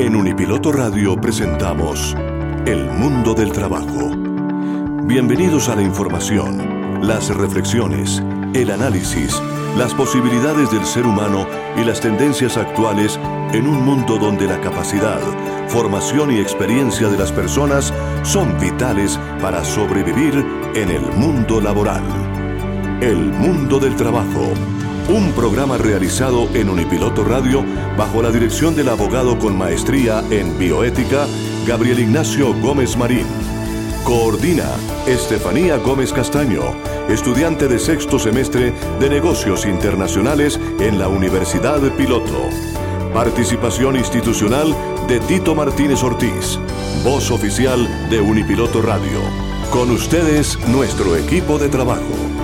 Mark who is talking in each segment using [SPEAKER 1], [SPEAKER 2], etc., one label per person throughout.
[SPEAKER 1] En Unipiloto Radio presentamos El Mundo del Trabajo. Bienvenidos a la información, las reflexiones, el análisis, las posibilidades del ser humano y las tendencias actuales en un mundo donde la capacidad, formación y experiencia de las personas son vitales para sobrevivir en el mundo laboral. El Mundo del Trabajo un programa realizado en Unipiloto Radio bajo la dirección del abogado con maestría en bioética, Gabriel Ignacio Gómez Marín. Coordina Estefanía Gómez Castaño, estudiante de sexto semestre de negocios internacionales en la Universidad Piloto. Participación institucional de Tito Martínez Ortiz, voz oficial de Unipiloto Radio. Con ustedes, nuestro equipo de trabajo.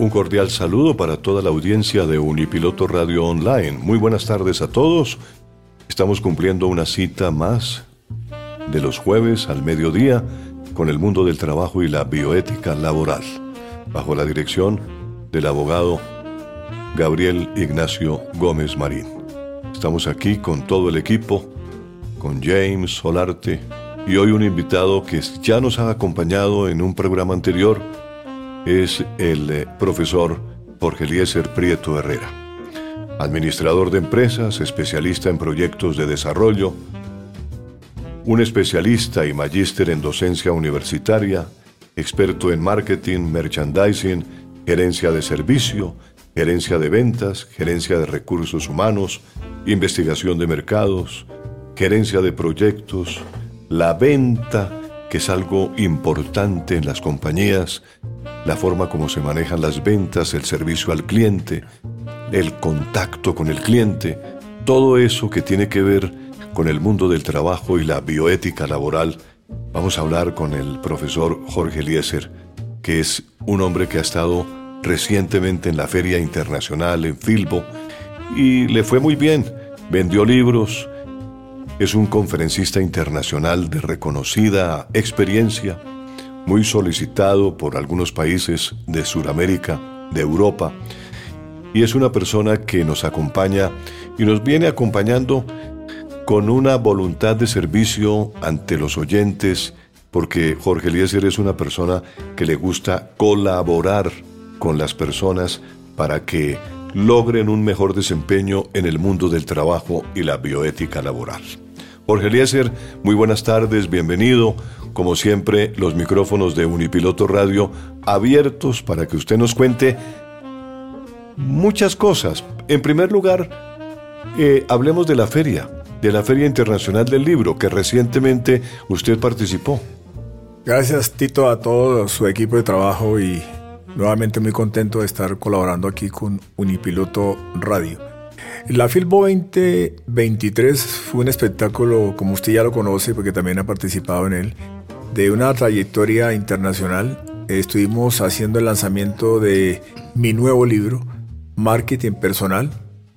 [SPEAKER 1] Un cordial saludo para toda la audiencia de Unipiloto Radio Online. Muy buenas tardes a todos. Estamos cumpliendo una cita más de los jueves al mediodía con el mundo del trabajo y la bioética laboral, bajo la dirección del abogado Gabriel Ignacio Gómez Marín. Estamos aquí con todo el equipo, con James Solarte y hoy un invitado que ya nos ha acompañado en un programa anterior es el eh, profesor Jorge Eliezer Prieto Herrera, administrador de empresas, especialista en proyectos de desarrollo, un especialista y magíster en docencia universitaria, experto en marketing, merchandising, gerencia de servicio, gerencia de ventas, gerencia de recursos humanos, investigación de mercados, gerencia de proyectos, la venta, que es algo importante en las compañías, la forma como se manejan las ventas, el servicio al cliente, el contacto con el cliente, todo eso que tiene que ver con el mundo del trabajo y la bioética laboral. Vamos a hablar con el profesor Jorge Eliezer, que es un hombre que ha estado recientemente en la Feria Internacional en Filbo y le fue muy bien. Vendió libros, es un conferencista internacional de reconocida experiencia muy solicitado por algunos países de Sudamérica, de Europa, y es una persona que nos acompaña y nos viene acompañando con una voluntad de servicio ante los oyentes, porque Jorge Eliezer es una persona que le gusta colaborar con las personas para que logren un mejor desempeño en el mundo del trabajo y la bioética laboral. Jorge Eliezer, muy buenas tardes, bienvenido. Como siempre, los micrófonos de Unipiloto Radio abiertos para que usted nos cuente muchas cosas. En primer lugar, eh, hablemos de la feria, de la Feria Internacional del Libro, que recientemente usted participó.
[SPEAKER 2] Gracias, Tito, a todo su equipo de trabajo y nuevamente muy contento de estar colaborando aquí con Unipiloto Radio. La Filbo 2023 fue un espectáculo, como usted ya lo conoce, porque también ha participado en él, de una trayectoria internacional. Estuvimos haciendo el lanzamiento de mi nuevo libro, Marketing Personal,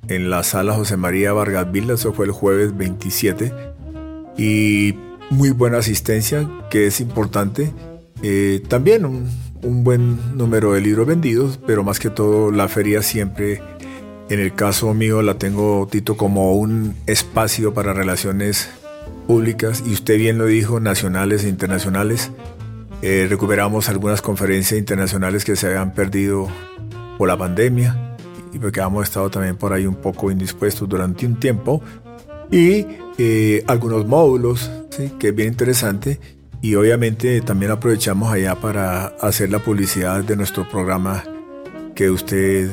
[SPEAKER 2] en la sala José María Vargas Villa, eso fue el jueves 27, y muy buena asistencia, que es importante. Eh, también un, un buen número de libros vendidos, pero más que todo la feria siempre en el caso mío la tengo, Tito, como un espacio para relaciones públicas, y usted bien lo dijo, nacionales e internacionales. Eh, recuperamos algunas conferencias internacionales que se habían perdido por la pandemia y porque hemos estado también por ahí un poco indispuestos durante un tiempo. Y eh, algunos módulos, que es bien interesante. Y obviamente también aprovechamos allá para hacer la publicidad de nuestro programa que usted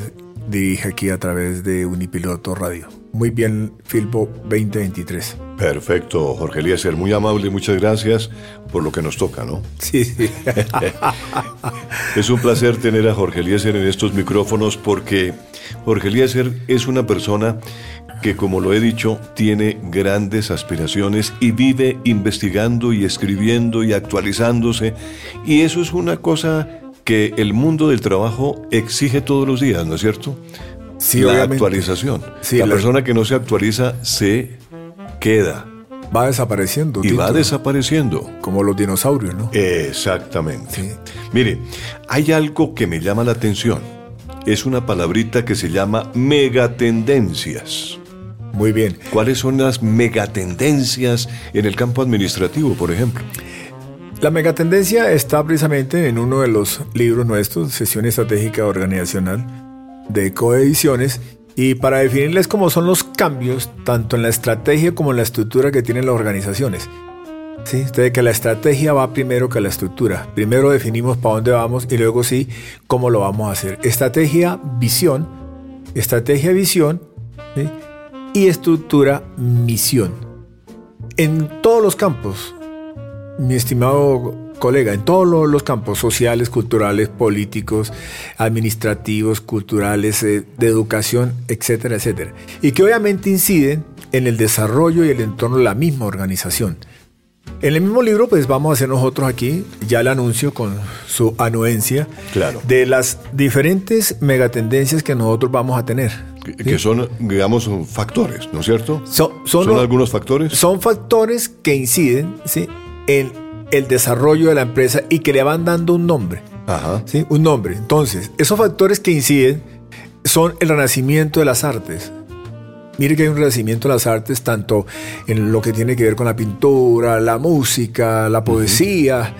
[SPEAKER 2] dirige aquí a través de Unipiloto Radio. Muy bien, Filbo 2023.
[SPEAKER 1] Perfecto, Jorge Eliezer, muy amable, muchas gracias por lo que nos toca, ¿no?
[SPEAKER 2] Sí, sí.
[SPEAKER 1] es un placer tener a Jorge Eliezer en estos micrófonos porque Jorge Eliezer es una persona que, como lo he dicho, tiene grandes aspiraciones y vive investigando y escribiendo y actualizándose. Y eso es una cosa que el mundo del trabajo exige todos los días, ¿no es cierto?
[SPEAKER 2] Sí,
[SPEAKER 1] la actualización. la, persona que no se actualiza se queda.
[SPEAKER 2] Va desapareciendo.
[SPEAKER 1] Y va desapareciendo.
[SPEAKER 2] Como los dinosaurios, ¿no?
[SPEAKER 1] Exactamente. Mire, hay algo que me llama la atención. Es una palabrita que se llama megatendencias.
[SPEAKER 2] Muy bien.
[SPEAKER 1] ¿Cuáles son las megatendencias en el campo administrativo, por ejemplo?
[SPEAKER 2] La megatendencia está precisamente en uno de los libros nuestros, Sesión Estratégica Organizacional de Coediciones, y para definirles cómo son los cambios, tanto en la estrategia como en la estructura que tienen las organizaciones. ¿Sí? Usted que la estrategia va primero que la estructura. Primero definimos para dónde vamos y luego sí, cómo lo vamos a hacer. Estrategia, visión, estrategia, visión y estructura, misión. En todos los campos, mi estimado colega, en todos los campos sociales, culturales, políticos, administrativos, culturales, eh, de educación, etcétera, etcétera. Y que obviamente inciden en el desarrollo y el entorno de la misma organización. En el mismo libro, pues vamos a hacer nosotros aquí ya el anuncio con su anuencia
[SPEAKER 1] claro.
[SPEAKER 2] de las diferentes megatendencias que nosotros vamos a tener.
[SPEAKER 1] Que, son, digamos, factores, ¿no es cierto? son, algunos factores?
[SPEAKER 2] Son factores que inciden ¿sí? En el desarrollo de la empresa y que le van dando un nombre.
[SPEAKER 1] Ajá.
[SPEAKER 2] ¿sí? Un nombre. Entonces, esos factores que inciden son el renacimiento de las artes. Mire que hay un renacimiento de las artes tanto en lo que tiene que ver con la pintura, la música, la poesía,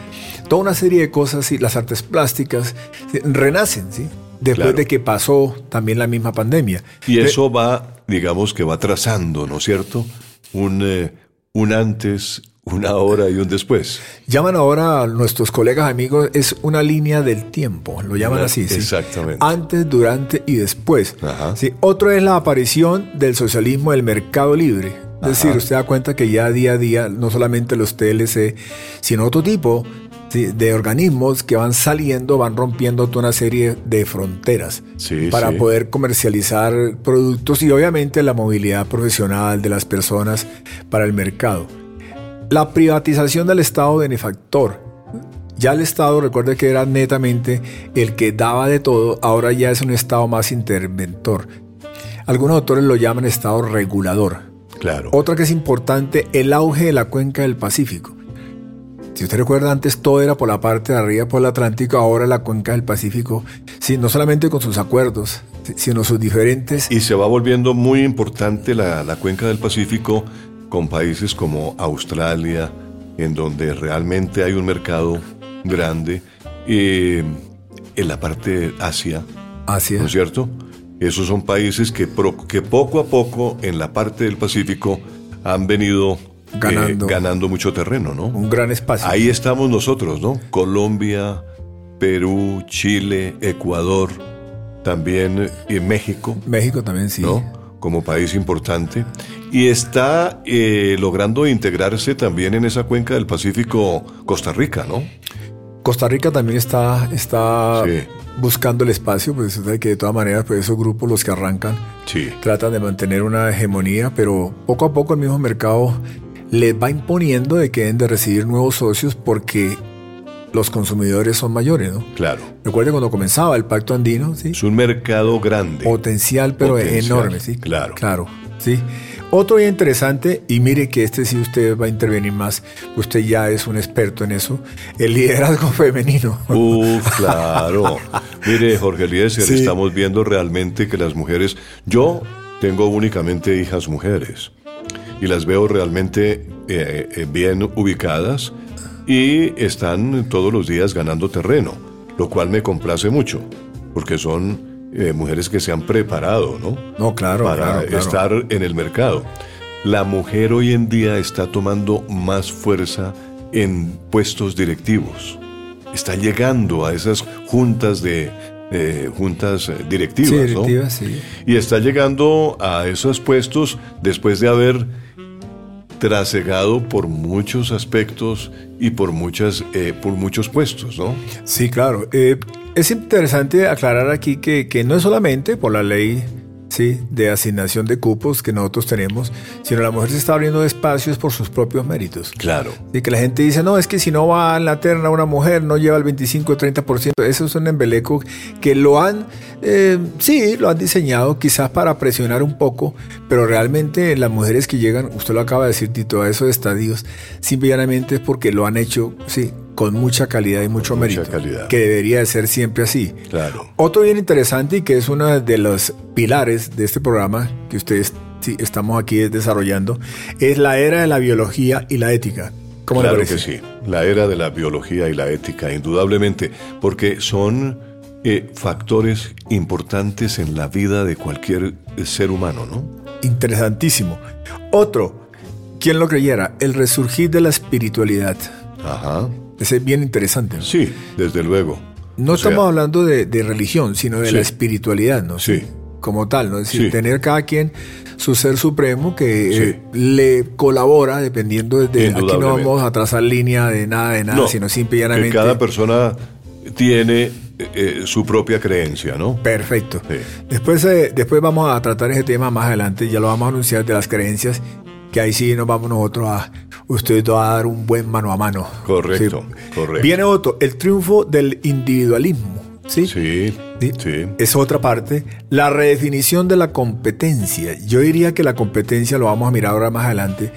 [SPEAKER 2] toda una serie de cosas, y las artes plásticas, renacen, ¿sí? Después de que pasó también la misma pandemia.
[SPEAKER 1] Y eso va, digamos que va trazando, ¿no es cierto? Un, eh, un antes una hora y un después.
[SPEAKER 2] Llaman ahora a nuestros colegas amigos, es una línea del tiempo, lo llaman así.
[SPEAKER 1] Exactamente.
[SPEAKER 2] Antes, durante y después. ¿sí? Otro es la aparición del socialismo del mercado libre. Es decir, usted da cuenta que ya día a día, no solamente los TLC, sino otro tipo de organismos que van saliendo, van rompiendo toda una serie de fronteras para poder comercializar productos y obviamente la movilidad profesional de las personas para el mercado. La privatización del Estado benefactor. Ya el Estado, recuerde que era netamente el que daba de todo, ahora ya es un Estado más interventor. Algunos autores lo llaman Estado regulador.
[SPEAKER 1] Claro.
[SPEAKER 2] Otra que es importante, el auge de la cuenca del Pacífico. Si usted recuerda, antes todo era por la parte de arriba, por el Atlántico, ahora la cuenca del Pacífico, sí, no solamente con sus acuerdos, sino sus diferentes...
[SPEAKER 1] Y se va volviendo muy importante la, la cuenca del Pacífico con países como Australia, en donde realmente hay un mercado grande, eh, en la parte de Asia,
[SPEAKER 2] Asia.
[SPEAKER 1] ¿no es cierto? Esos son países que, que poco a poco en la parte del Pacífico han venido eh, ganando, mucho terreno, ¿no?
[SPEAKER 2] Un gran espacio.
[SPEAKER 1] Ahí estamos nosotros, ¿no? Colombia, Perú, Chile, Ecuador, también y eh, México.
[SPEAKER 2] México también, sí.
[SPEAKER 1] ¿no? Como país importante y está eh, logrando integrarse también en esa cuenca del Pacífico Costa Rica, ¿no?
[SPEAKER 2] Costa Rica también está, está buscando el espacio, pues que de todas maneras, pues esos grupos, los que arrancan, tratan de mantener una hegemonía, pero poco a poco el mismo mercado les va imponiendo de que deben de recibir nuevos socios porque los consumidores son mayores, ¿no?
[SPEAKER 1] Claro.
[SPEAKER 2] Recuerde cuando comenzaba el Pacto Andino, ¿sí?
[SPEAKER 1] Es un mercado grande.
[SPEAKER 2] Potencial, pero enorme, ¿sí?
[SPEAKER 1] Claro.
[SPEAKER 2] Claro, ¿sí? Otro día interesante, y mire que este sí usted va a intervenir más, usted ya es un experto en eso, el liderazgo femenino.
[SPEAKER 1] Uf, claro. mire, Jorge Eliezer, estamos viendo realmente que las mujeres, yo tengo únicamente hijas mujeres, y las veo realmente eh, eh, bien ubicadas y están todos los días ganando terreno, lo cual me complace mucho, porque son eh, mujeres que se han preparado, ¿no?
[SPEAKER 2] No, claro.
[SPEAKER 1] Para estar en el mercado. La mujer hoy en día está tomando más fuerza en puestos directivos. Está llegando a esas juntas de juntas directivas, sí,
[SPEAKER 2] directivas sí.
[SPEAKER 1] Y está llegando a esos puestos después de haber trasegado por muchos aspectos y por muchas eh, por muchos puestos, ¿no?
[SPEAKER 2] Sí, claro. Eh, es interesante aclarar aquí que, no es solamente por la ley ¿sí? de asignación de cupos que nosotros tenemos, sino la mujer se está abriendo espacios por sus propios méritos.
[SPEAKER 1] Claro.
[SPEAKER 2] Y que la gente dice, no, es que si no va en la terna una mujer, no lleva el 25 o 30%. Eso es un embeleco que lo han, eh, sí, lo han diseñado quizás para presionar un poco, pero realmente las mujeres que llegan, usted lo acaba de decir, Tito, a esos estadios, simplemente es porque lo han hecho, sí, con mucha calidad y mucho, mérito.
[SPEAKER 1] Calidad.
[SPEAKER 2] Que debería de ser siempre así.
[SPEAKER 1] Claro.
[SPEAKER 2] Otro bien interesante y que es uno de los pilares de este programa que ustedes sí, estamos aquí desarrollando es la era de la biología y la ética.
[SPEAKER 1] ¿Cómo claro que sí. La era de la biología y la ética, indudablemente, porque son eh, factores importantes en la vida de cualquier ser humano, ¿no?
[SPEAKER 2] Interesantísimo. Otro, ¿quién lo creyera? El resurgir de la espiritualidad.
[SPEAKER 1] Ajá.
[SPEAKER 2] Ese es bien interesante.
[SPEAKER 1] ¿no? Sí, desde luego.
[SPEAKER 2] No estamos hablando de, religión, sino de la espiritualidad, ¿no?
[SPEAKER 1] Sí.
[SPEAKER 2] Como tal, ¿no? Es decir, tener cada quien su ser supremo que eh, le colabora dependiendo de... Aquí no vamos a trazar línea de nada, de nada, sino simplemente...
[SPEAKER 1] Cada persona tiene eh, eh, su propia creencia, ¿no?
[SPEAKER 2] Perfecto. Después, después vamos a tratar ese tema más adelante, ya lo vamos a anunciar de las creencias, que ahí sí nos vamos nosotros a usted va a dar un buen mano a mano.
[SPEAKER 1] Correcto, correcto.
[SPEAKER 2] Viene otro, el triunfo del individualismo. ¿Sí?
[SPEAKER 1] Sí,
[SPEAKER 2] sí, Es otra parte. La redefinición de la competencia. Yo diría que la competencia, lo vamos a mirar ahora más adelante,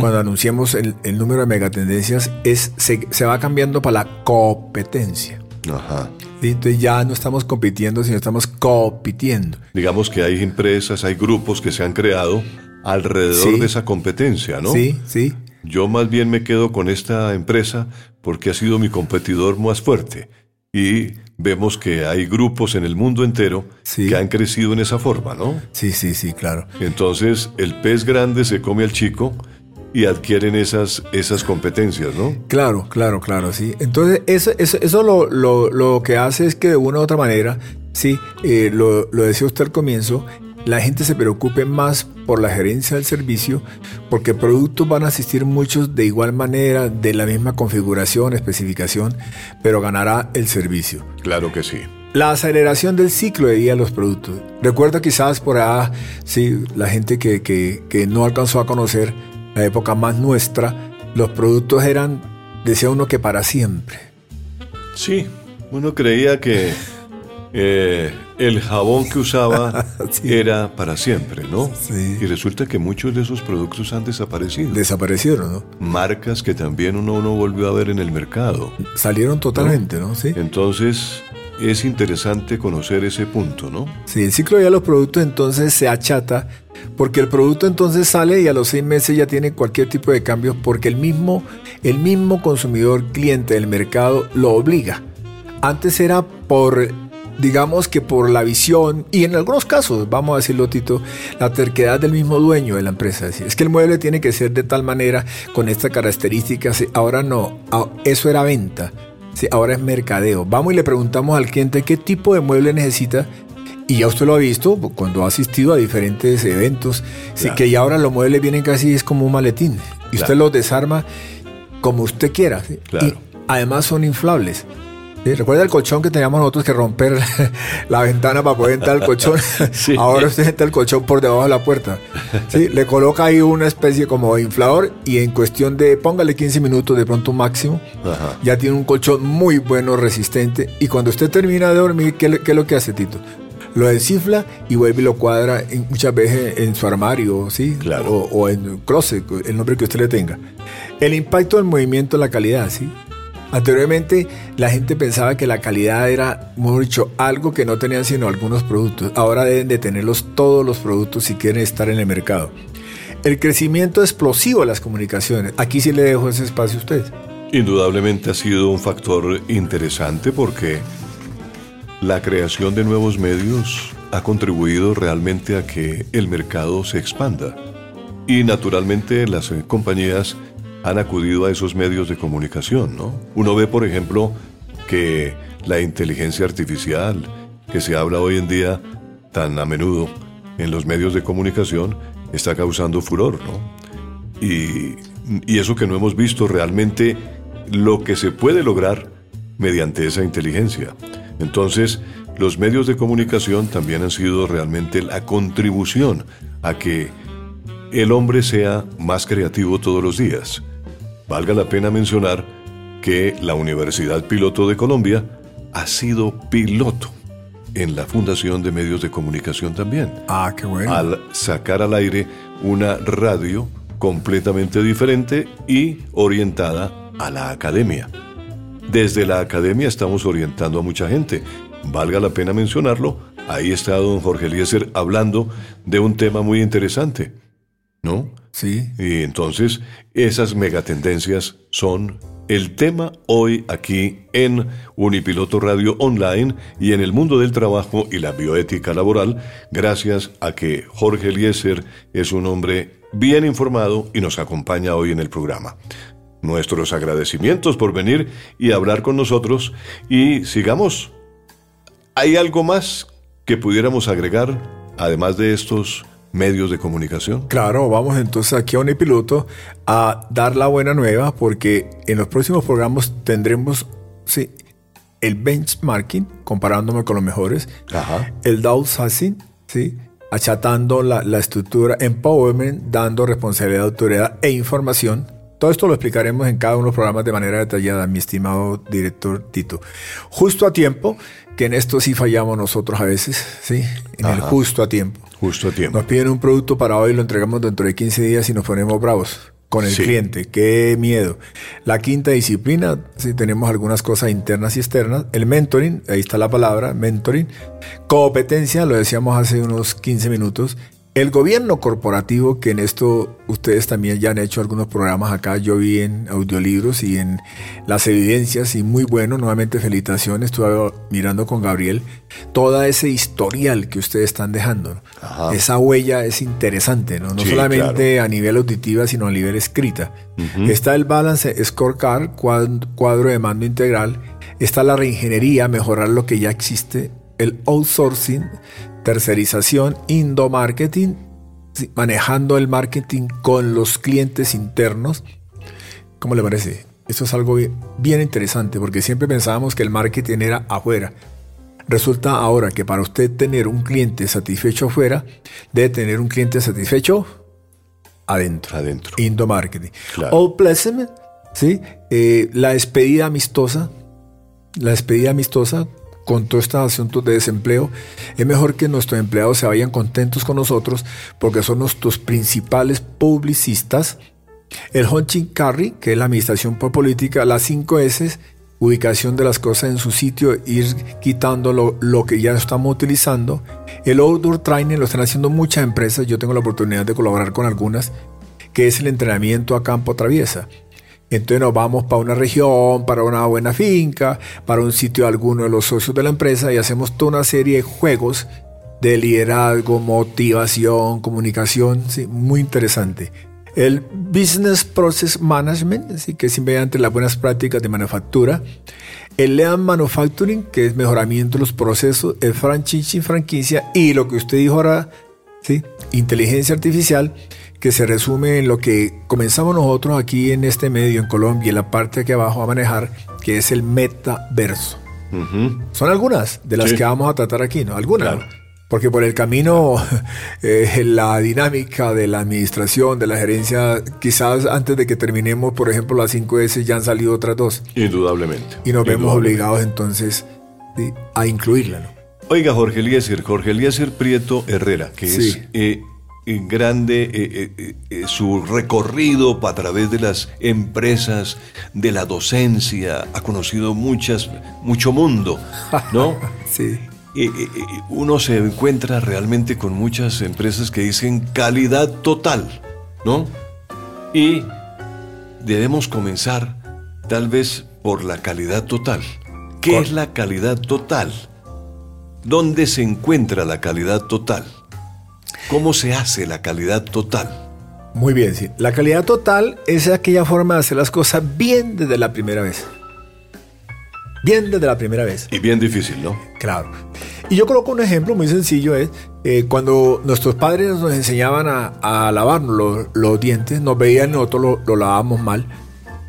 [SPEAKER 2] cuando anunciemos el, número de megatendencias, es, se, se va cambiando para la competencia.
[SPEAKER 1] Ajá.
[SPEAKER 2] Entonces ya no estamos compitiendo, sino estamos compitiendo.
[SPEAKER 1] Digamos que hay empresas, hay grupos que se han creado alrededor de esa competencia, ¿no?
[SPEAKER 2] Sí, sí.
[SPEAKER 1] Yo más bien me quedo con esta empresa porque ha sido mi competidor más fuerte. Y vemos que hay grupos en el mundo entero que han crecido en esa forma, ¿no?
[SPEAKER 2] Sí, sí, sí, claro.
[SPEAKER 1] Entonces el pez grande se come al chico y adquieren esas, esas competencias, ¿no?
[SPEAKER 2] Claro, claro, claro, sí. Entonces eso, eso, lo, lo, que hace es que de una u otra manera, sí, eh, lo, lo decía usted al comienzo, la gente se preocupe más por la gerencia del servicio, porque productos van a asistir muchos de igual manera, de la misma configuración, especificación, pero ganará el servicio.
[SPEAKER 1] Claro que sí.
[SPEAKER 2] La aceleración del ciclo de vida de los productos. Recuerda quizás por ahí, sí, la gente que, que no alcanzó a conocer la época más nuestra, los productos eran, decía uno, que para siempre.
[SPEAKER 1] Sí, uno creía que eh, el jabón que usaba era para siempre, ¿no?
[SPEAKER 2] Sí.
[SPEAKER 1] Y resulta que muchos de esos productos han desaparecido.
[SPEAKER 2] Desaparecieron, ¿no?
[SPEAKER 1] Marcas que también uno no volvió a ver en el mercado.
[SPEAKER 2] Salieron totalmente, ¿no? Sí.
[SPEAKER 1] Entonces, es interesante conocer ese punto, ¿no?
[SPEAKER 2] Sí, el ciclo de los productos entonces se achata porque el producto entonces sale y a los seis meses ya tiene cualquier tipo de cambios porque el mismo, el mismo consumidor cliente del mercado lo obliga. Antes era por digamos que por la visión y en algunos casos, vamos a decirlo Tito, la terquedad del mismo dueño de la empresa. Es que el mueble tiene que ser de tal manera, con estas características, ahora no, eso era venta, ahora es mercadeo. Vamos y le preguntamos al cliente qué tipo de mueble necesita y ya usted lo ha visto cuando ha asistido a diferentes eventos, que ya ahora los muebles vienen casi es como un maletín y usted los desarma como usted quiera. Y además son inflables. ¿Recuerda el colchón que teníamos nosotros que romper la ventana para poder entrar al colchón? Ahora usted entra el colchón por debajo de la puerta. ¿Sí? Le coloca ahí una especie como de inflador y en cuestión de, póngale 15 minutos de pronto máximo, ya tiene un colchón muy bueno, resistente. Y cuando usted termina de dormir, ¿qué, es lo que hace Tito? Lo desinfla y vuelve y lo cuadra muchas veces en su armario, ¿sí?
[SPEAKER 1] Claro.
[SPEAKER 2] O, o en closet, el nombre que usted le tenga. El impacto del movimiento, la calidad, ¿sí? Anteriormente la gente pensaba que la calidad era, dicho, algo que no tenían sino algunos productos. Ahora deben de tenerlos todos los productos si quieren estar en el mercado. El crecimiento explosivo de las comunicaciones. Aquí sí le dejo ese espacio a usted.
[SPEAKER 1] Indudablemente ha sido un factor interesante porque la creación de nuevos medios ha contribuido realmente a que el mercado se expanda. Y naturalmente las compañías han acudido a esos medios de comunicación, ¿no? Uno ve, por ejemplo, que la inteligencia artificial, que se habla hoy en día tan a menudo en los medios de comunicación, está causando furor, ¿no? Y, y eso que no hemos visto realmente lo que se puede lograr mediante esa inteligencia. Entonces, los medios de comunicación también han sido realmente la contribución a que el hombre sea más creativo todos los días. Valga la pena mencionar que la Universidad Piloto de Colombia ha sido piloto en la Fundación de Medios de Comunicación también.
[SPEAKER 2] Ah, qué bueno.
[SPEAKER 1] Al sacar al aire una radio completamente diferente y orientada a la academia. Desde la academia estamos orientando a mucha gente. Valga la pena mencionarlo, ahí está don Jorge Eliezer hablando de un tema muy interesante, ¿no?
[SPEAKER 2] Sí.
[SPEAKER 1] Y entonces esas megatendencias son el tema hoy aquí en Unipiloto Radio Online y en el mundo del trabajo y la bioética laboral, gracias a que Jorge Eliezer es un hombre bien informado y nos acompaña hoy en el programa. Nuestros agradecimientos por venir y hablar con nosotros y sigamos. ¿Hay algo más que pudiéramos agregar, además de estos medios de comunicación?
[SPEAKER 2] Claro, vamos entonces aquí a Unipiloto a dar la buena nueva porque en los próximos programas tendremos sí, el benchmarking, comparándome con los mejores,
[SPEAKER 1] Ajá.
[SPEAKER 2] el downsizing, ¿sí? achatando la, la estructura, empowerment, dando responsabilidad, autoridad e información. Todo esto lo explicaremos en cada uno de los programas de manera detallada, mi estimado director Tito. Justo a tiempo, que en esto sí fallamos nosotros a veces, ¿sí? En el justo a tiempo.
[SPEAKER 1] Justo a tiempo.
[SPEAKER 2] Nos piden un producto para hoy, lo entregamos dentro de 15 días y nos ponemos bravos con el
[SPEAKER 1] Sí.
[SPEAKER 2] cliente. Qué miedo. La quinta disciplina, si tenemos algunas cosas internas y externas. El mentoring, ahí está la palabra, mentoring. Competencia, lo decíamos hace unos 15 minutos. El gobierno corporativo, que en esto ustedes también ya han hecho algunos programas acá, yo vi en audiolibros y en las evidencias, y muy bueno, nuevamente felicitaciones, estuve mirando con Gabriel, toda ese historial que ustedes están dejando. Esa huella es interesante, ¿no? No
[SPEAKER 1] Sí,
[SPEAKER 2] solamente a nivel auditiva, sino a nivel escrita. Está el Balance Scorecard, cuad- cuadro de mando integral. Está la reingeniería, mejorar lo que ya existe. El outsourcing, tercerización, indomarketing, manejando el marketing con los clientes internos. ¿Cómo le parece? Esto es algo bien, interesante porque siempre pensábamos que el marketing era afuera. Resulta ahora que para usted tener un cliente satisfecho afuera, debe tener un cliente satisfecho adentro.
[SPEAKER 1] Adentro.
[SPEAKER 2] Indo marketing.
[SPEAKER 1] Claro.
[SPEAKER 2] All placement, ¿sí? Eh, la despedida amistosa. La despedida amistosa con todos estos asuntos de desempleo. Es mejor que nuestros empleados se vayan contentos con nosotros porque son nuestros principales publicistas. El Hunching Carry, que es la administración por política, las 5 S, ubicación de las cosas en su sitio, ir quitando lo, lo que ya estamos utilizando. El Outdoor Training lo están haciendo muchas empresas, yo tengo la oportunidad de colaborar con algunas, que es el entrenamiento a campo traviesa. Entonces nos vamos para una región, para una buena finca, para un sitio de alguno de los socios de la empresa y hacemos toda una serie de juegos de liderazgo, motivación, comunicación, sí, muy interesante. El Business Process Management, sí, que es mediante las buenas prácticas de manufactura. El Lean Manufacturing, que es mejoramiento de los procesos. El Franchising, franquicia. Y lo que usted dijo ahora, ¿sí? inteligencia artificial, que se resume en lo que comenzamos nosotros aquí en este medio, en Colombia, en la parte de aquí abajo a manejar, que es el metaverso. Son algunas de las
[SPEAKER 1] Sí.
[SPEAKER 2] que vamos a tratar aquí, ¿no? Algunas. Porque por el camino, eh, la dinámica de la administración, de la gerencia, quizás antes de que terminemos, por ejemplo, las 5S ya han salido otras dos.
[SPEAKER 1] Indudablemente.
[SPEAKER 2] Y nos vemos obligados entonces a incluirla, ¿no?
[SPEAKER 1] Oiga, Jorge Eliezer, Jorge Eliezer Prieto Herrera, que
[SPEAKER 2] Sí.
[SPEAKER 1] es eh, grande eh, eh, eh, su recorrido a través de las empresas, de la docencia, ha conocido muchas, mucho mundo, ¿no?
[SPEAKER 2] Sí.
[SPEAKER 1] Uno se encuentra realmente con muchas empresas que dicen calidad total, ¿no? Y debemos comenzar tal vez por la calidad total. ¿Qué es la calidad total? ¿Dónde se encuentra la calidad total? ¿Cómo se hace la calidad total?
[SPEAKER 2] Muy bien, sí. La calidad total es aquella forma de hacer las cosas bien desde la primera vez. Bien desde la primera vez.
[SPEAKER 1] Y bien difícil, ¿no?
[SPEAKER 2] Claro. Y yo coloco un ejemplo muy sencillo, es eh, cuando nuestros padres nos enseñaban a, a lavarnos los, los dientes, nos veían nosotros lo, lo lavábamos mal.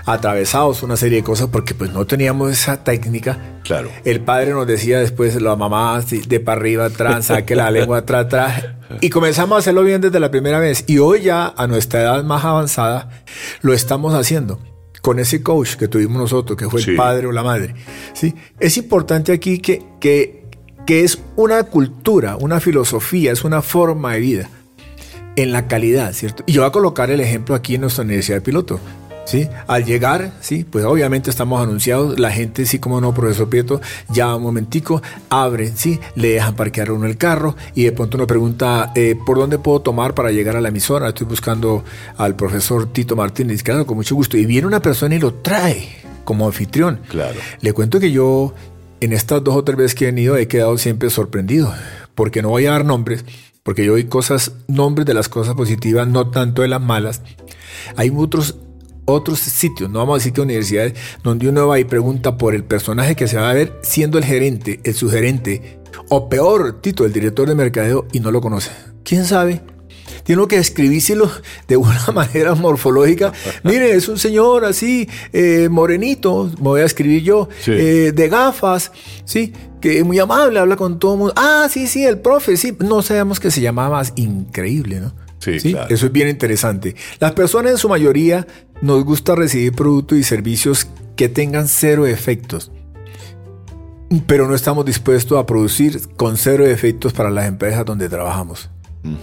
[SPEAKER 2] atravesados, una serie de cosas, porque pues no teníamos esa técnica.
[SPEAKER 1] Claro.
[SPEAKER 2] El padre nos decía después, la mamá, de para arriba, atrás, saque la lengua atrás, atrás. Y comenzamos a hacerlo bien desde la primera vez. Y hoy ya, a nuestra edad más avanzada, lo estamos haciendo con ese coach que tuvimos nosotros, que fue el padre o la madre. ¿sí? Es importante aquí que, que, que es una cultura, una filosofía, es una forma de vida en la calidad, ¿cierto? Y yo voy a colocar el ejemplo aquí en nuestra universidad de piloto. ¿Sí? Al llegar, sí, pues obviamente estamos anunciados, la gente, sí, como no, profesor Prieto, ya un momentico, abre, sí, le dejan parquear uno el carro y de pronto uno pregunta, eh, ¿por dónde puedo tomar para llegar a la emisora? Estoy buscando al profesor Tito Martínez, claro, con mucho gusto. Y viene una persona y lo trae como anfitrión.
[SPEAKER 1] Claro.
[SPEAKER 2] Le cuento que yo, en estas dos o tres veces que he venido, he quedado siempre sorprendido, porque no voy a dar nombres, porque yo doy cosas, nombres de las cosas positivas, no tanto de las malas. Hay otros otros sitios, no vamos a decir que universidades, donde uno va y pregunta por el personaje que se va a ver siendo el gerente, el sugerente, o peor, Tito, el director de mercadeo, y no lo conoce. ¿Quién sabe? Tiene que escribírselo de una manera morfológica. Mire, es un señor así, eh, morenito, me voy a escribir yo, eh, de gafas, ¿sí? Que es muy amable, habla con todo el mundo. Ah, sí, sí, el profe, sí. No sabemos que se llamaba más increíble, ¿no?
[SPEAKER 1] Sí, Claro.
[SPEAKER 2] Eso es bien interesante. Las personas en su mayoría nos gusta recibir productos y servicios que tengan cero efectos. Pero no estamos dispuestos a producir con cero efectos para las empresas donde trabajamos.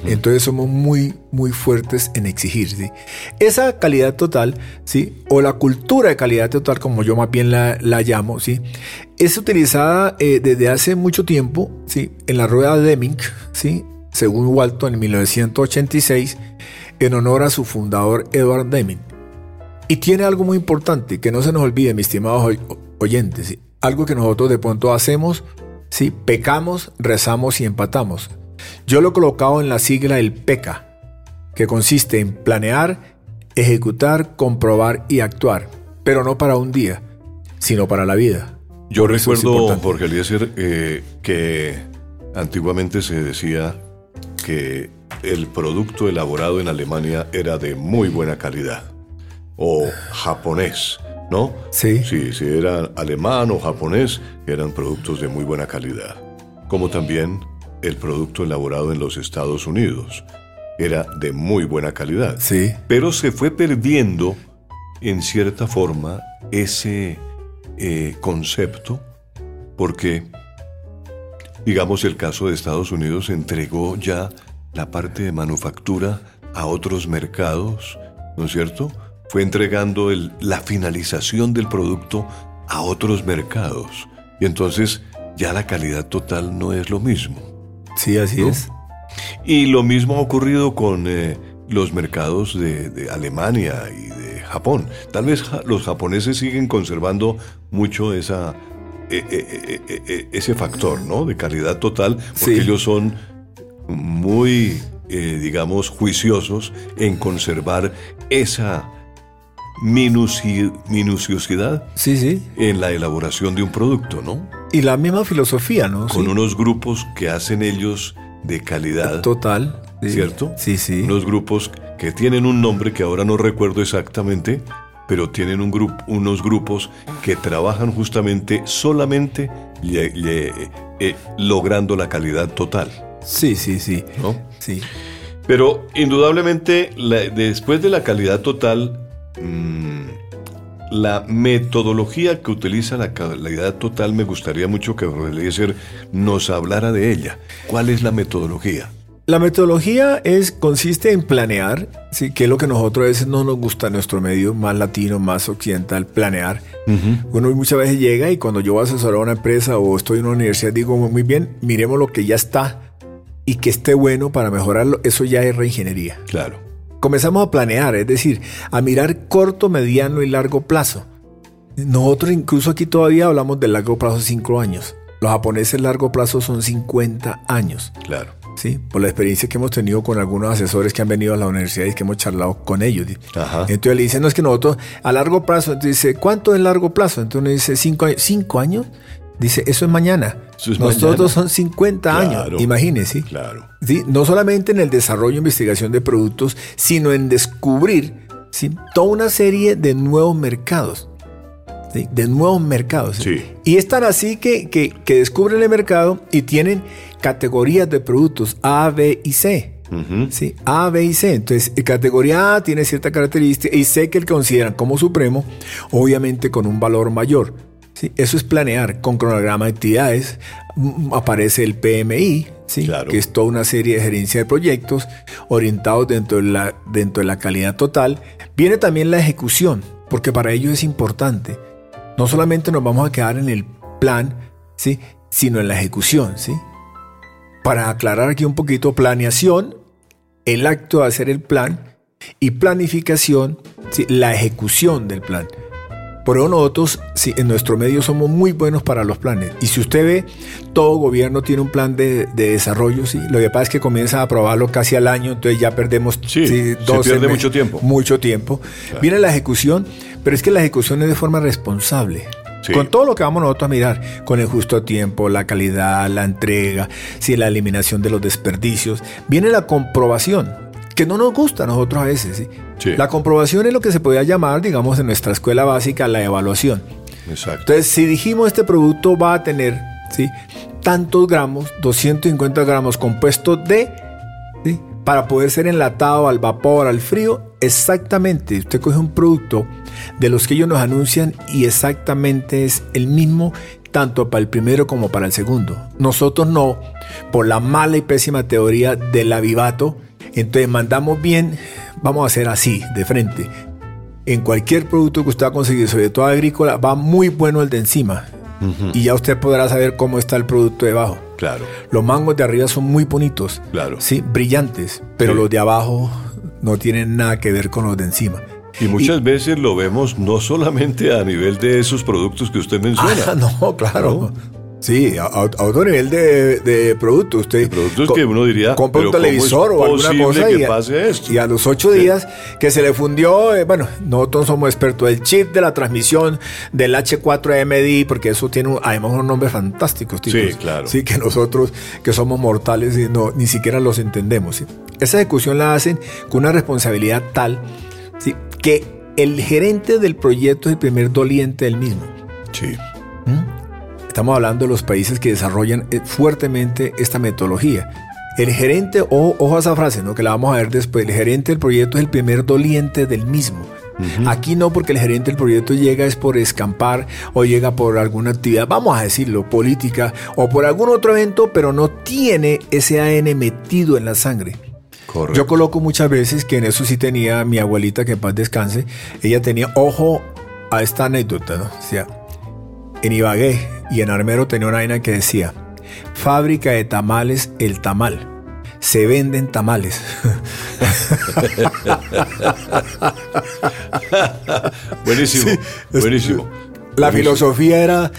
[SPEAKER 2] Entonces somos muy, muy fuertes en exigir. ¿sí? Esa calidad total, ¿sí? o la cultura de calidad total, como yo más bien la, llamo, ¿sí? es utilizada eh, desde hace mucho tiempo ¿sí? en la rueda de Deming, ¿sí? según Walton en 1986, en honor a su fundador Edward Deming. Y tiene algo muy importante, que no se nos olvide, mis estimados oyentes, algo que nosotros de pronto hacemos, ¿sí? pecamos, rezamos y empatamos. Yo lo he colocado en la sigla el PECA, que consiste en planear, ejecutar, comprobar y actuar, pero no para un día, sino para la vida.
[SPEAKER 1] Yo recuerdo, Jorge Eliezer, eh, que antiguamente se decía que el producto elaborado en Alemania era de muy buena calidad o japonés, ¿no?
[SPEAKER 2] Sí.
[SPEAKER 1] Sí, si era alemán o japonés, eran productos de muy buena calidad. Como también el producto elaborado en los Estados Unidos era de muy buena calidad.
[SPEAKER 2] Sí.
[SPEAKER 1] Pero se fue perdiendo, en cierta forma, ese eh, concepto, porque, digamos, el caso de Estados Unidos entregó ya la parte de manufactura a otros mercados, ¿no es cierto? Fue entregando la finalización del producto a otros mercados. Y entonces ya la calidad total no es lo mismo.
[SPEAKER 2] Sí, así es.
[SPEAKER 1] Y lo mismo ha ocurrido con eh, los mercados de, Alemania y de Japón. Tal vez los japoneses siguen conservando mucho esa, e, e, e, ese factor ¿no? de calidad total, porque ellos son muy, eh, digamos, juiciosos en conservar esa minuciosidad
[SPEAKER 2] sí, sí.
[SPEAKER 1] en la elaboración de un producto, ¿no?
[SPEAKER 2] Y la misma filosofía, ¿no?
[SPEAKER 1] Con unos grupos que hacen ellos de calidad.
[SPEAKER 2] Total.
[SPEAKER 1] ¿Cierto?
[SPEAKER 2] Sí, sí.
[SPEAKER 1] Unos grupos que tienen un nombre que ahora no recuerdo exactamente, pero tienen un grupo, unos grupos que trabajan justamente solamente eh, logrando la calidad total.
[SPEAKER 2] Sí, sí, sí.
[SPEAKER 1] ¿No?
[SPEAKER 2] Sí.
[SPEAKER 1] Pero indudablemente, después de la calidad total, Mm, la metodología que utiliza la calidad total me gustaría mucho que Eliezer nos hablara de ella. ¿Cuál es la metodología?
[SPEAKER 2] La metodología es, consiste en planear, ¿sí? que es lo que nosotros a veces no nos gusta en nuestro medio, más latino, más occidental, planear. Uno muchas veces llega y cuando yo voy a asesorar a una empresa o estoy en una universidad digo, muy bien, miremos lo que ya está y que esté bueno para mejorarlo, eso ya es reingeniería.
[SPEAKER 1] Claro
[SPEAKER 2] comenzamos a planear, es decir, a mirar corto, mediano y largo plazo. Nosotros incluso aquí todavía hablamos del largo plazo cinco años. Los japoneses largo plazo son 50 años.
[SPEAKER 1] Claro.
[SPEAKER 2] Sí, por la experiencia que hemos tenido con algunos asesores que han venido a la universidad y que hemos charlado con ellos. Entonces le dicen, no es que nosotros a largo plazo, entonces dice, ¿cuánto es largo plazo? Entonces uno dice, ¿cinco años? ¿Cinco años? Dice, eso es mañana. Nosotros son 50 años, imagínese.
[SPEAKER 1] Claro.
[SPEAKER 2] ¿Sí? No solamente en el desarrollo e investigación de productos, sino en descubrir ¿sí? toda una serie de nuevos mercados. De nuevos mercados.
[SPEAKER 1] Sí.
[SPEAKER 2] Y es tan así que, que, que descubren el mercado y tienen categorías de productos A, B y C. ¿sí? A, B y C. Entonces, categoría A tiene cierta característica y C que el consideran como supremo, obviamente con un valor mayor. ¿Sí? Eso es planear con cronograma de actividades. Aparece el PMI, ¿sí? que es toda una serie de gerencia de proyectos orientados dentro de, la, dentro de la calidad total. Viene también la ejecución, porque para ello es importante. No solamente nos vamos a quedar en el plan, ¿sí? sino en la ejecución. ¿sí? Para aclarar aquí un poquito, planeación, el acto de hacer el plan, y planificación, la ejecución del plan. Por eso nosotros en nuestro medio somos muy buenos para los planes. Y si usted ve, todo gobierno tiene un plan de, desarrollo. ¿sí? Lo que pasa es que comienza a aprobarlo casi al año, entonces ya perdemos
[SPEAKER 1] sí, se pierde mucho tiempo.
[SPEAKER 2] Mucho tiempo. Viene la ejecución, pero es que la ejecución es de forma responsable. Con todo lo que vamos nosotros a mirar, con el justo tiempo, la calidad, la entrega, si la eliminación de los desperdicios, viene la comprobación, que no nos gusta a nosotros a veces. La comprobación es lo que se podría llamar, digamos, en nuestra escuela básica, la evaluación.
[SPEAKER 1] Exacto.
[SPEAKER 2] Entonces, si dijimos este producto va a tener ¿sí? tantos gramos, 250 gramos compuestos de, para poder ser enlatado al vapor, al frío, exactamente, usted coge un producto de los que ellos nos anuncian y exactamente es el mismo tanto para el primero como para el segundo. Nosotros no, por la mala y pésima teoría del avivato, entonces mandamos bien, vamos a hacer así, de frente. En cualquier producto que usted va a conseguir, sobre todo agrícola, va muy bueno el de encima. Y ya usted podrá saber cómo está el producto debajo.
[SPEAKER 1] Claro.
[SPEAKER 2] Los mangos de arriba son muy bonitos.
[SPEAKER 1] Claro.
[SPEAKER 2] Sí, brillantes. Pero los de abajo no tienen nada que ver con los de encima.
[SPEAKER 1] Y muchas veces lo vemos no solamente a nivel de esos productos que usted menciona.
[SPEAKER 2] Ah, no, claro. Sí, a, otro nivel de, de producto. Usted
[SPEAKER 1] productos que uno diría,
[SPEAKER 2] compra un televisor o alguna cosa y,
[SPEAKER 1] pase esto?
[SPEAKER 2] y, a los ocho días que se le fundió, eh, bueno, nosotros somos expertos del chip de la transmisión del H4MD, porque eso tiene además unos nombres fantásticos.
[SPEAKER 1] sí, claro.
[SPEAKER 2] Sí, que nosotros que somos mortales no, ni siquiera los entendemos. Esa ejecución la hacen con una responsabilidad tal ¿sí? que el gerente del proyecto es el primer doliente del mismo.
[SPEAKER 1] Sí.
[SPEAKER 2] ¿Mm? Estamos hablando de los países que desarrollan eh, fuertemente esta metodología. El gerente, ojo, a esa frase, ¿no? que la vamos a ver después, el gerente del proyecto es el primer doliente del mismo. Aquí no porque el gerente del proyecto llega es por escampar o llega por alguna actividad, vamos a decirlo, política o por algún otro evento, pero no tiene ese AN metido en la sangre.
[SPEAKER 1] Correcto.
[SPEAKER 2] Yo coloco muchas veces que en eso sí tenía mi abuelita, que en paz descanse, ella tenía ojo a esta anécdota, ¿no? O sea, en Ibagué y en Armero tenía una vaina que decía, fábrica de tamales, el tamal. Se venden tamales.
[SPEAKER 1] buenísimo, buenísimo.
[SPEAKER 2] La filosofía era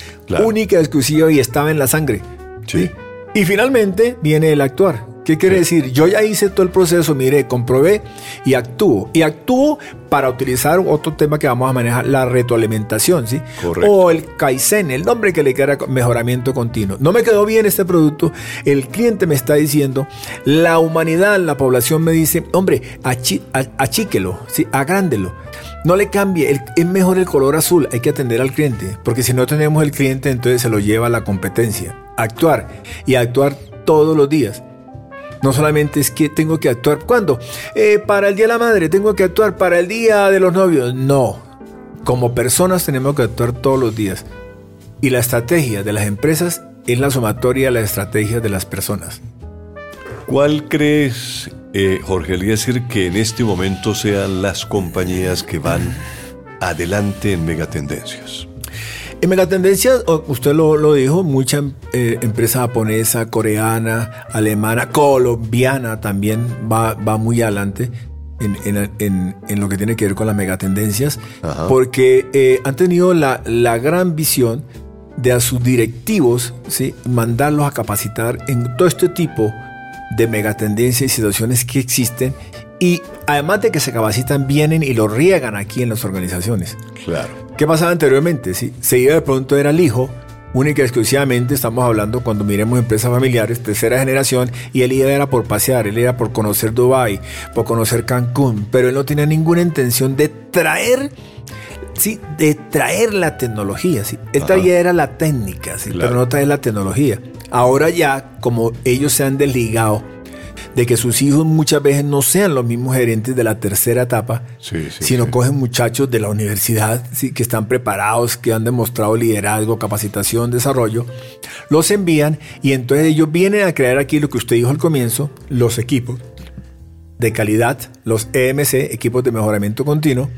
[SPEAKER 2] única, exclusiva y estaba en la sangre.
[SPEAKER 1] ¿sí?
[SPEAKER 2] Y finalmente viene el actuar. ¿Qué quiere decir? Yo ya hice todo el proceso, mire, comprobé y actúo. Y actúo para utilizar otro tema que vamos a manejar, la retroalimentación, ¿sí?
[SPEAKER 1] Correcto.
[SPEAKER 2] O el Kaizen, el nombre que le queda mejoramiento continuo. No me quedó bien este producto, el cliente me está diciendo, la humanidad, la población me dice, hombre, achíquelo, ¿sí? agrándelo. No le cambie, es mejor el color azul, hay que atender al cliente, porque si no tenemos el cliente, entonces se lo lleva a la competencia. Actuar y actuar todos los días. No solamente es que tengo que actuar. ¿Cuándo? Eh, para el Día de la Madre, tengo que actuar para el Día de los Novios. No. Como personas tenemos que actuar todos los días. Y la estrategia de las empresas es la sumatoria de la estrategia de las personas.
[SPEAKER 1] ¿Cuál crees, eh, Jorge Eliezer, que en este momento sean las compañías que van adelante en megatendencias?
[SPEAKER 2] En megatendencias, usted lo, dijo, mucha eh, empresa japonesa, coreana, alemana, colombiana también va, va muy adelante. En, lo que tiene que ver con las megatendencias, porque eh, han tenido la, gran visión de a sus directivos ¿sí? mandarlos a capacitar en todo este tipo de megatendencias y situaciones que existen y además de que se capacitan, vienen y lo riegan aquí en las organizaciones.
[SPEAKER 1] Claro.
[SPEAKER 2] ¿Qué pasaba anteriormente? Si se iba de pronto era el hijo única y exclusivamente estamos hablando cuando miremos empresas familiares, tercera generación, y él era por pasear, él era por conocer Dubai, por conocer Cancún, pero él no tenía ninguna intención de traer sí, de traer la tecnología, sí. Él traía era la técnica, sí, pero no traer la tecnología. Ahora ya, como ellos se han desligado de que sus hijos muchas veces no sean los mismos gerentes de la tercera etapa, sino cogen muchachos de la universidad que están preparados, que han demostrado liderazgo, capacitación, desarrollo, los envían y entonces ellos vienen a crear aquí lo que usted dijo al comienzo, los equipos de calidad, los EMC, equipos de mejoramiento continuo,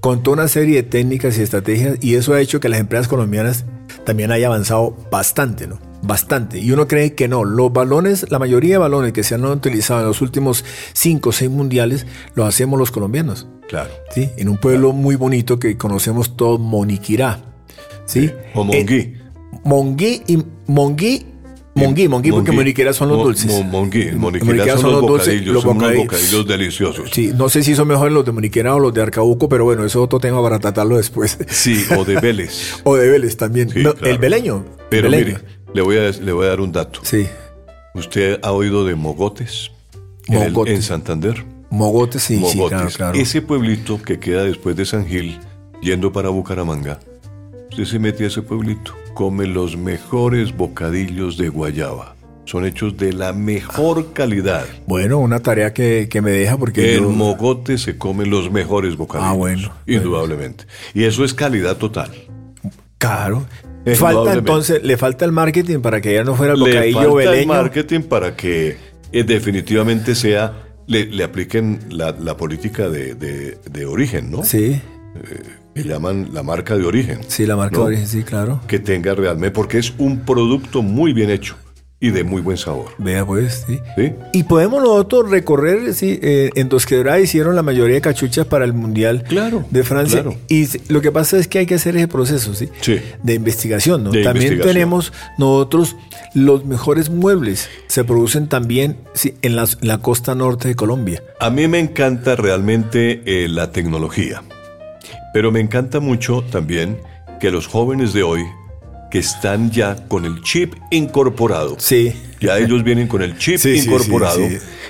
[SPEAKER 2] con toda una serie de técnicas y estrategias y eso ha hecho que las empresas colombianas también hayan avanzado bastante, ¿no? Bastante. Y uno cree que no. Los balones, la mayoría de balones que se han utilizado en los últimos cinco o seis mundiales, los hacemos los colombianos.
[SPEAKER 1] Claro.
[SPEAKER 2] ¿Sí? En un pueblo muy bonito que conocemos todos, Moniquirá. ¿Sí?
[SPEAKER 1] O Monguí. Eh,
[SPEAKER 2] Monguí y Monguí Monguí, monguí, porque moniquera son los dulces.
[SPEAKER 1] monguí, moniquera son, los bocadillos, los son bocadillos deliciosos.
[SPEAKER 2] Sí, no sé si son mejores los de moniquera o los de arcabuco, pero bueno, eso es otro tema para tratarlo después.
[SPEAKER 1] Sí, o de Vélez.
[SPEAKER 2] o de Vélez también. El veleño.
[SPEAKER 1] Pero mire, le voy, a, le voy a dar un dato.
[SPEAKER 2] Sí.
[SPEAKER 1] ¿Usted ha oído de Mogotes? Mogotes. En, Santander.
[SPEAKER 2] Mogotes, sí, Mogotes. claro,
[SPEAKER 1] Ese pueblito que queda después de San Gil, yendo para Bucaramanga, usted se mete a ese pueblito, come los mejores bocadillos de guayaba. Son hechos de la mejor calidad.
[SPEAKER 2] Bueno, una tarea que, me deja porque...
[SPEAKER 1] En Mogote se comen los mejores bocadillos.
[SPEAKER 2] Ah, bueno.
[SPEAKER 1] Indudablemente. Y eso es calidad total.
[SPEAKER 2] Claro. Falta entonces, le falta el marketing para que ya no fuera el bocadillo
[SPEAKER 1] le falta el marketing para que eh, definitivamente sea, le, apliquen la, política de, origen, ¿no?
[SPEAKER 2] Sí.
[SPEAKER 1] Eh, que llaman la marca de origen.
[SPEAKER 2] Sí, la marca de origen, sí, claro.
[SPEAKER 1] Que tenga realmente, porque es un producto muy bien hecho y de muy buen sabor.
[SPEAKER 2] Vea pues, sí. Y podemos nosotros recorrer, sí, eh, en Dosquedra hicieron la mayoría de cachuchas para el Mundial
[SPEAKER 1] claro,
[SPEAKER 2] de Francia. Y lo que pasa es que hay que hacer ese proceso, ¿sí?
[SPEAKER 1] sí.
[SPEAKER 2] De investigación, ¿no? también tenemos nosotros los mejores muebles. Se producen también sí, en, la, costa norte de Colombia.
[SPEAKER 1] A mí me encanta realmente eh, la tecnología. Pero me encanta mucho también que los jóvenes de hoy que están ya con el chip incorporado.
[SPEAKER 2] Sí.
[SPEAKER 1] Ya ellos vienen con el chip incorporado.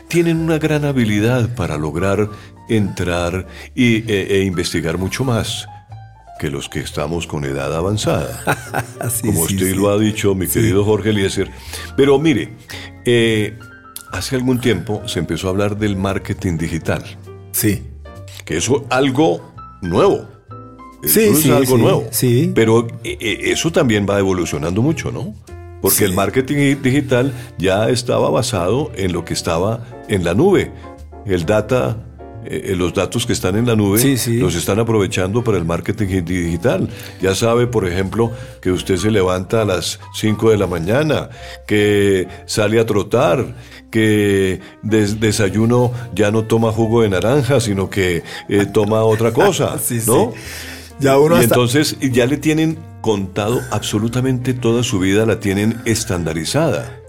[SPEAKER 1] tienen una gran habilidad para lograr entrar y, e, e investigar mucho más que los que estamos con edad avanzada. como usted lo ha dicho, mi querido Jorge Eliezer. Pero mire, eh, hace algún tiempo se empezó a hablar del marketing digital.
[SPEAKER 2] Sí.
[SPEAKER 1] Que eso es algo nuevo.
[SPEAKER 2] Sí,
[SPEAKER 1] eso
[SPEAKER 2] sí,
[SPEAKER 1] es algo nuevo.
[SPEAKER 2] Sí.
[SPEAKER 1] Pero eh, eh, eso también va evolucionando mucho, ¿no? Porque el marketing digital ya estaba basado en lo que estaba en la nube. El data, eh, los datos que están en la nube los están aprovechando para el marketing digital. Ya sabe, por ejemplo, que usted se levanta a las 5 de la mañana, que sale a trotar, que desayuno ya no toma jugo de naranja, sino que toma otra cosa, ¿no? Y entonces ya le tienen contado absolutamente toda su vida, la tienen estandarizada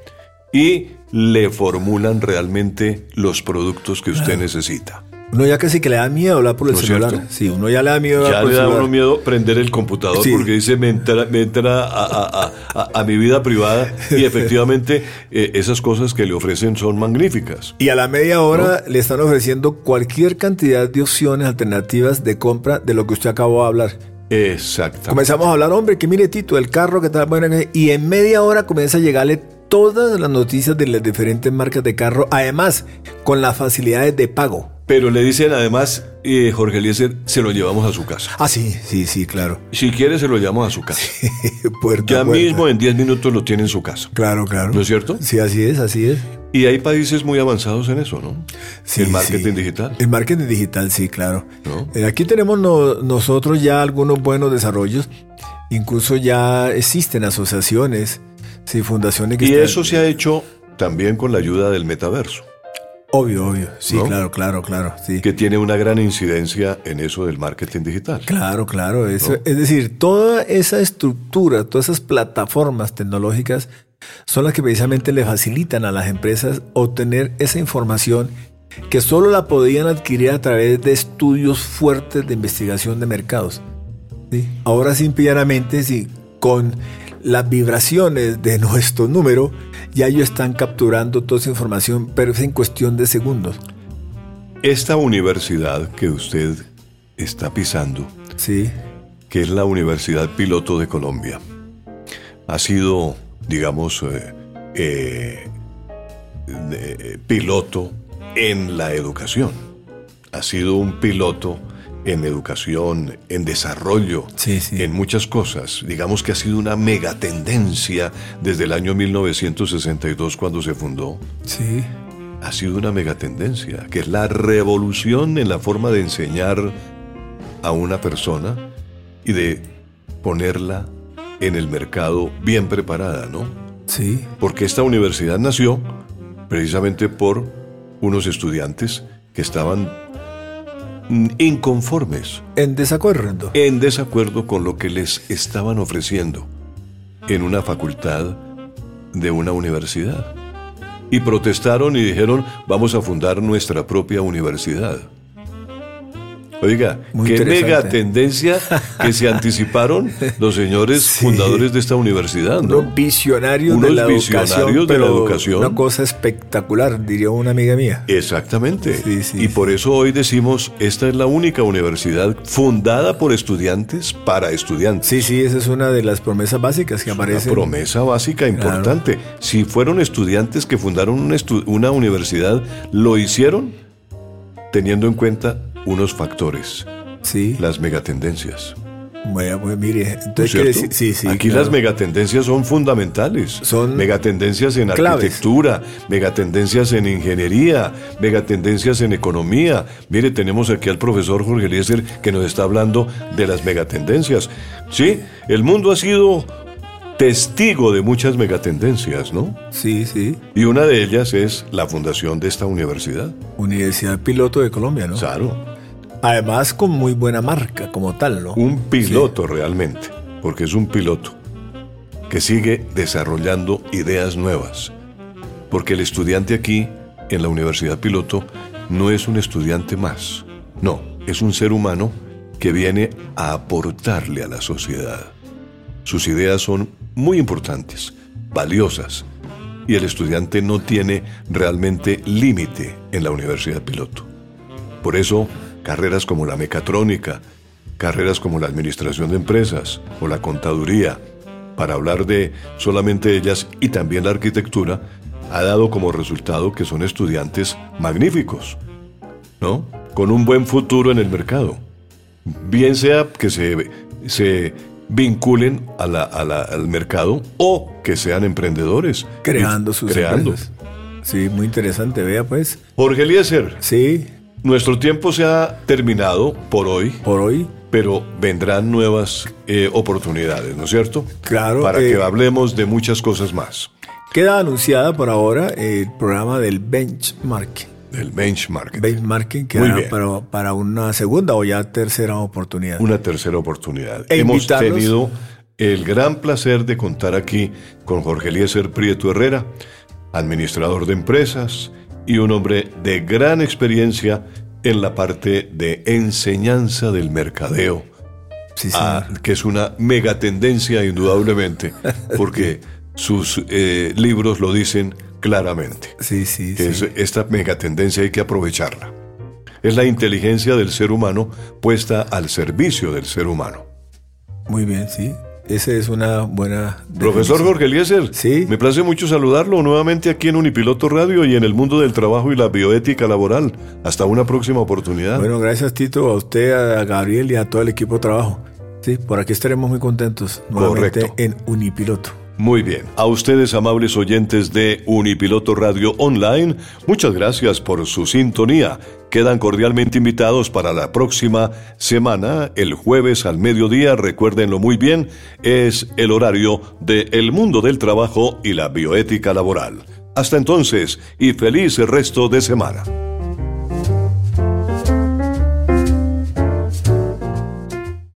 [SPEAKER 1] y le formulan realmente los productos que usted necesita.
[SPEAKER 2] Uno ya casi que le da miedo hablar por el celular. Sí, uno ya le da miedo
[SPEAKER 1] hablar ya le da uno miedo prender el computador porque dice me entra, me entra a, mi vida privada y efectivamente eh, esas cosas que le ofrecen son magníficas.
[SPEAKER 2] Y a la media hora le están ofreciendo cualquier cantidad de opciones alternativas de compra de lo que usted acabó de hablar.
[SPEAKER 1] Exacto.
[SPEAKER 2] Comenzamos a hablar, hombre, que mire Tito, el carro que está bueno, y en media hora comienza a llegarle todas las noticias de las diferentes marcas de carro, además con las facilidades de pago.
[SPEAKER 1] Pero le dicen además, eh, Jorge Eliezer, se lo llevamos a su casa.
[SPEAKER 2] Ah, sí, sí, sí, claro.
[SPEAKER 1] Si quiere, se lo llevamos a su casa. ya mismo en 10 minutos lo tiene en su casa.
[SPEAKER 2] Claro, claro.
[SPEAKER 1] ¿No es cierto?
[SPEAKER 2] Sí, así es, así es.
[SPEAKER 1] Y hay países muy avanzados en eso, ¿no?
[SPEAKER 2] Sí,
[SPEAKER 1] el marketing digital.
[SPEAKER 2] El marketing digital, sí, claro. Eh, aquí tenemos nosotros ya algunos buenos desarrollos. Incluso ya existen asociaciones, sí, fundaciones que
[SPEAKER 1] Y eso se ha hecho también con la ayuda del metaverso.
[SPEAKER 2] Obvio, obvio. Sí, claro, claro, claro. Sí.
[SPEAKER 1] Que tiene una gran incidencia en eso del marketing digital.
[SPEAKER 2] Claro, claro. Eso, Es decir, toda esa estructura, todas esas plataformas tecnológicas son las que precisamente le facilitan a las empresas obtener esa información que solo la podían adquirir a través de estudios fuertes de investigación de mercados. ¿Sí? Ahora simplemente, sí, con las vibraciones de nuestro número, ya ellos están capturando toda esa información, pero es en cuestión de segundos.
[SPEAKER 1] Esta universidad que usted está pisando,
[SPEAKER 2] sí.
[SPEAKER 1] que es la Universidad Piloto de Colombia, ha sido, digamos, eh, eh, piloto en la educación. Ha sido un piloto en educación, en desarrollo, en muchas cosas. Digamos que ha sido una megatendencia desde el año 1962 cuando se fundó.
[SPEAKER 2] Sí.
[SPEAKER 1] Ha sido una megatendencia, que es la revolución en la forma de enseñar a una persona y de ponerla en el mercado bien preparada, ¿no?
[SPEAKER 2] Sí.
[SPEAKER 1] Porque esta universidad nació precisamente por unos estudiantes que estaban inconformes.
[SPEAKER 2] En desacuerdo.
[SPEAKER 1] En desacuerdo con lo que les estaban ofreciendo en una facultad de una universidad. Y protestaron y dijeron, vamos a fundar nuestra propia universidad. Oiga, qué mega tendencia que se anticiparon los señores fundadores de esta universidad, ¿no?
[SPEAKER 2] Unos visionarios, de, la educación, de la educación. Una cosa espectacular, diría una amiga mía.
[SPEAKER 1] Exactamente. y por eso hoy decimos, esta es la única universidad fundada por estudiantes para estudiantes.
[SPEAKER 2] Sí, sí, esa es una de las promesas básicas que aparecen.
[SPEAKER 1] Una promesa básica importante. Si fueron estudiantes que fundaron una, una universidad, lo hicieron teniendo en cuenta unos factores.
[SPEAKER 2] Sí.
[SPEAKER 1] Las megatendencias.
[SPEAKER 2] Bueno, pues mire, entonces
[SPEAKER 1] sí, sí, Aquí las megatendencias son fundamentales.
[SPEAKER 2] Son
[SPEAKER 1] megatendencias en arquitectura, megatendencias en ingeniería, megatendencias en economía. Mire, tenemos aquí al profesor Jorge Eliezer que nos está hablando de las megatendencias. Sí, el mundo ha sido testigo de muchas megatendencias, ¿no?
[SPEAKER 2] Sí, sí.
[SPEAKER 1] Y una de ellas es la fundación de esta universidad.
[SPEAKER 2] Universidad Piloto de Colombia, ¿no?
[SPEAKER 1] Claro.
[SPEAKER 2] Además con muy buena marca como tal, ¿no?
[SPEAKER 1] Un piloto realmente, porque es un piloto que sigue desarrollando ideas nuevas. Porque el estudiante aquí, en la Universidad Piloto, no es un estudiante más. No, es un ser humano que viene a aportarle a la sociedad. Sus ideas son muy importantes, valiosas, y el estudiante no tiene realmente límite en la Universidad Piloto. Por eso, carreras como la mecatrónica, carreras como la administración de empresas o la contaduría, para hablar de solamente ellas y también la arquitectura, ha dado como resultado que son estudiantes magníficos, ¿no? Con un buen futuro en el mercado. Bien sea que se, se vinculen al mercado o que sean emprendedores.
[SPEAKER 2] Creando sus creando. Sí, muy interesante, vea pues.
[SPEAKER 1] Jorge Eliezer.
[SPEAKER 2] Sí.
[SPEAKER 1] Nuestro tiempo se ha terminado por hoy.
[SPEAKER 2] Por hoy.
[SPEAKER 1] Pero vendrán nuevas eh, oportunidades, ¿no es cierto?
[SPEAKER 2] Claro.
[SPEAKER 1] Para que eh, hablemos de muchas cosas más.
[SPEAKER 2] Queda anunciada por ahora el programa del benchmarking.
[SPEAKER 1] Del benchmarking.
[SPEAKER 2] Benchmarking que para, para, una segunda o ya tercera oportunidad.
[SPEAKER 1] Una tercera oportunidad. E Hemos tenido el gran placer de contar aquí con Jorge Eliezer Prieto Herrera, administrador de empresas y un hombre de gran experiencia en la parte de enseñanza del mercadeo.
[SPEAKER 2] Sí,
[SPEAKER 1] que es una megatendencia indudablemente, porque sus eh, libros lo dicen claramente.
[SPEAKER 2] Sí, sí,
[SPEAKER 1] sí. esta megatendencia hay que aprovecharla. Es la inteligencia del ser humano puesta al servicio del ser humano.
[SPEAKER 2] Muy bien, sí. Esa es una buena.
[SPEAKER 1] Profesor Jorge Eliezer,
[SPEAKER 2] sí.
[SPEAKER 1] me place mucho saludarlo nuevamente aquí en Unipiloto Radio y en el mundo del trabajo y la bioética laboral. Hasta una próxima oportunidad.
[SPEAKER 2] Bueno, gracias Tito, a usted, a Gabriel y a todo el equipo de trabajo. Sí, por aquí estaremos muy contentos nuevamente en Unipiloto.
[SPEAKER 1] Muy bien. A ustedes, amables oyentes de Unipiloto Radio Online, muchas gracias por su sintonía. Quedan cordialmente invitados para la próxima semana, el jueves al mediodía, recuérdenlo muy bien, es el horario de El Mundo del Trabajo y la Bioética Laboral. Hasta entonces y feliz resto de semana.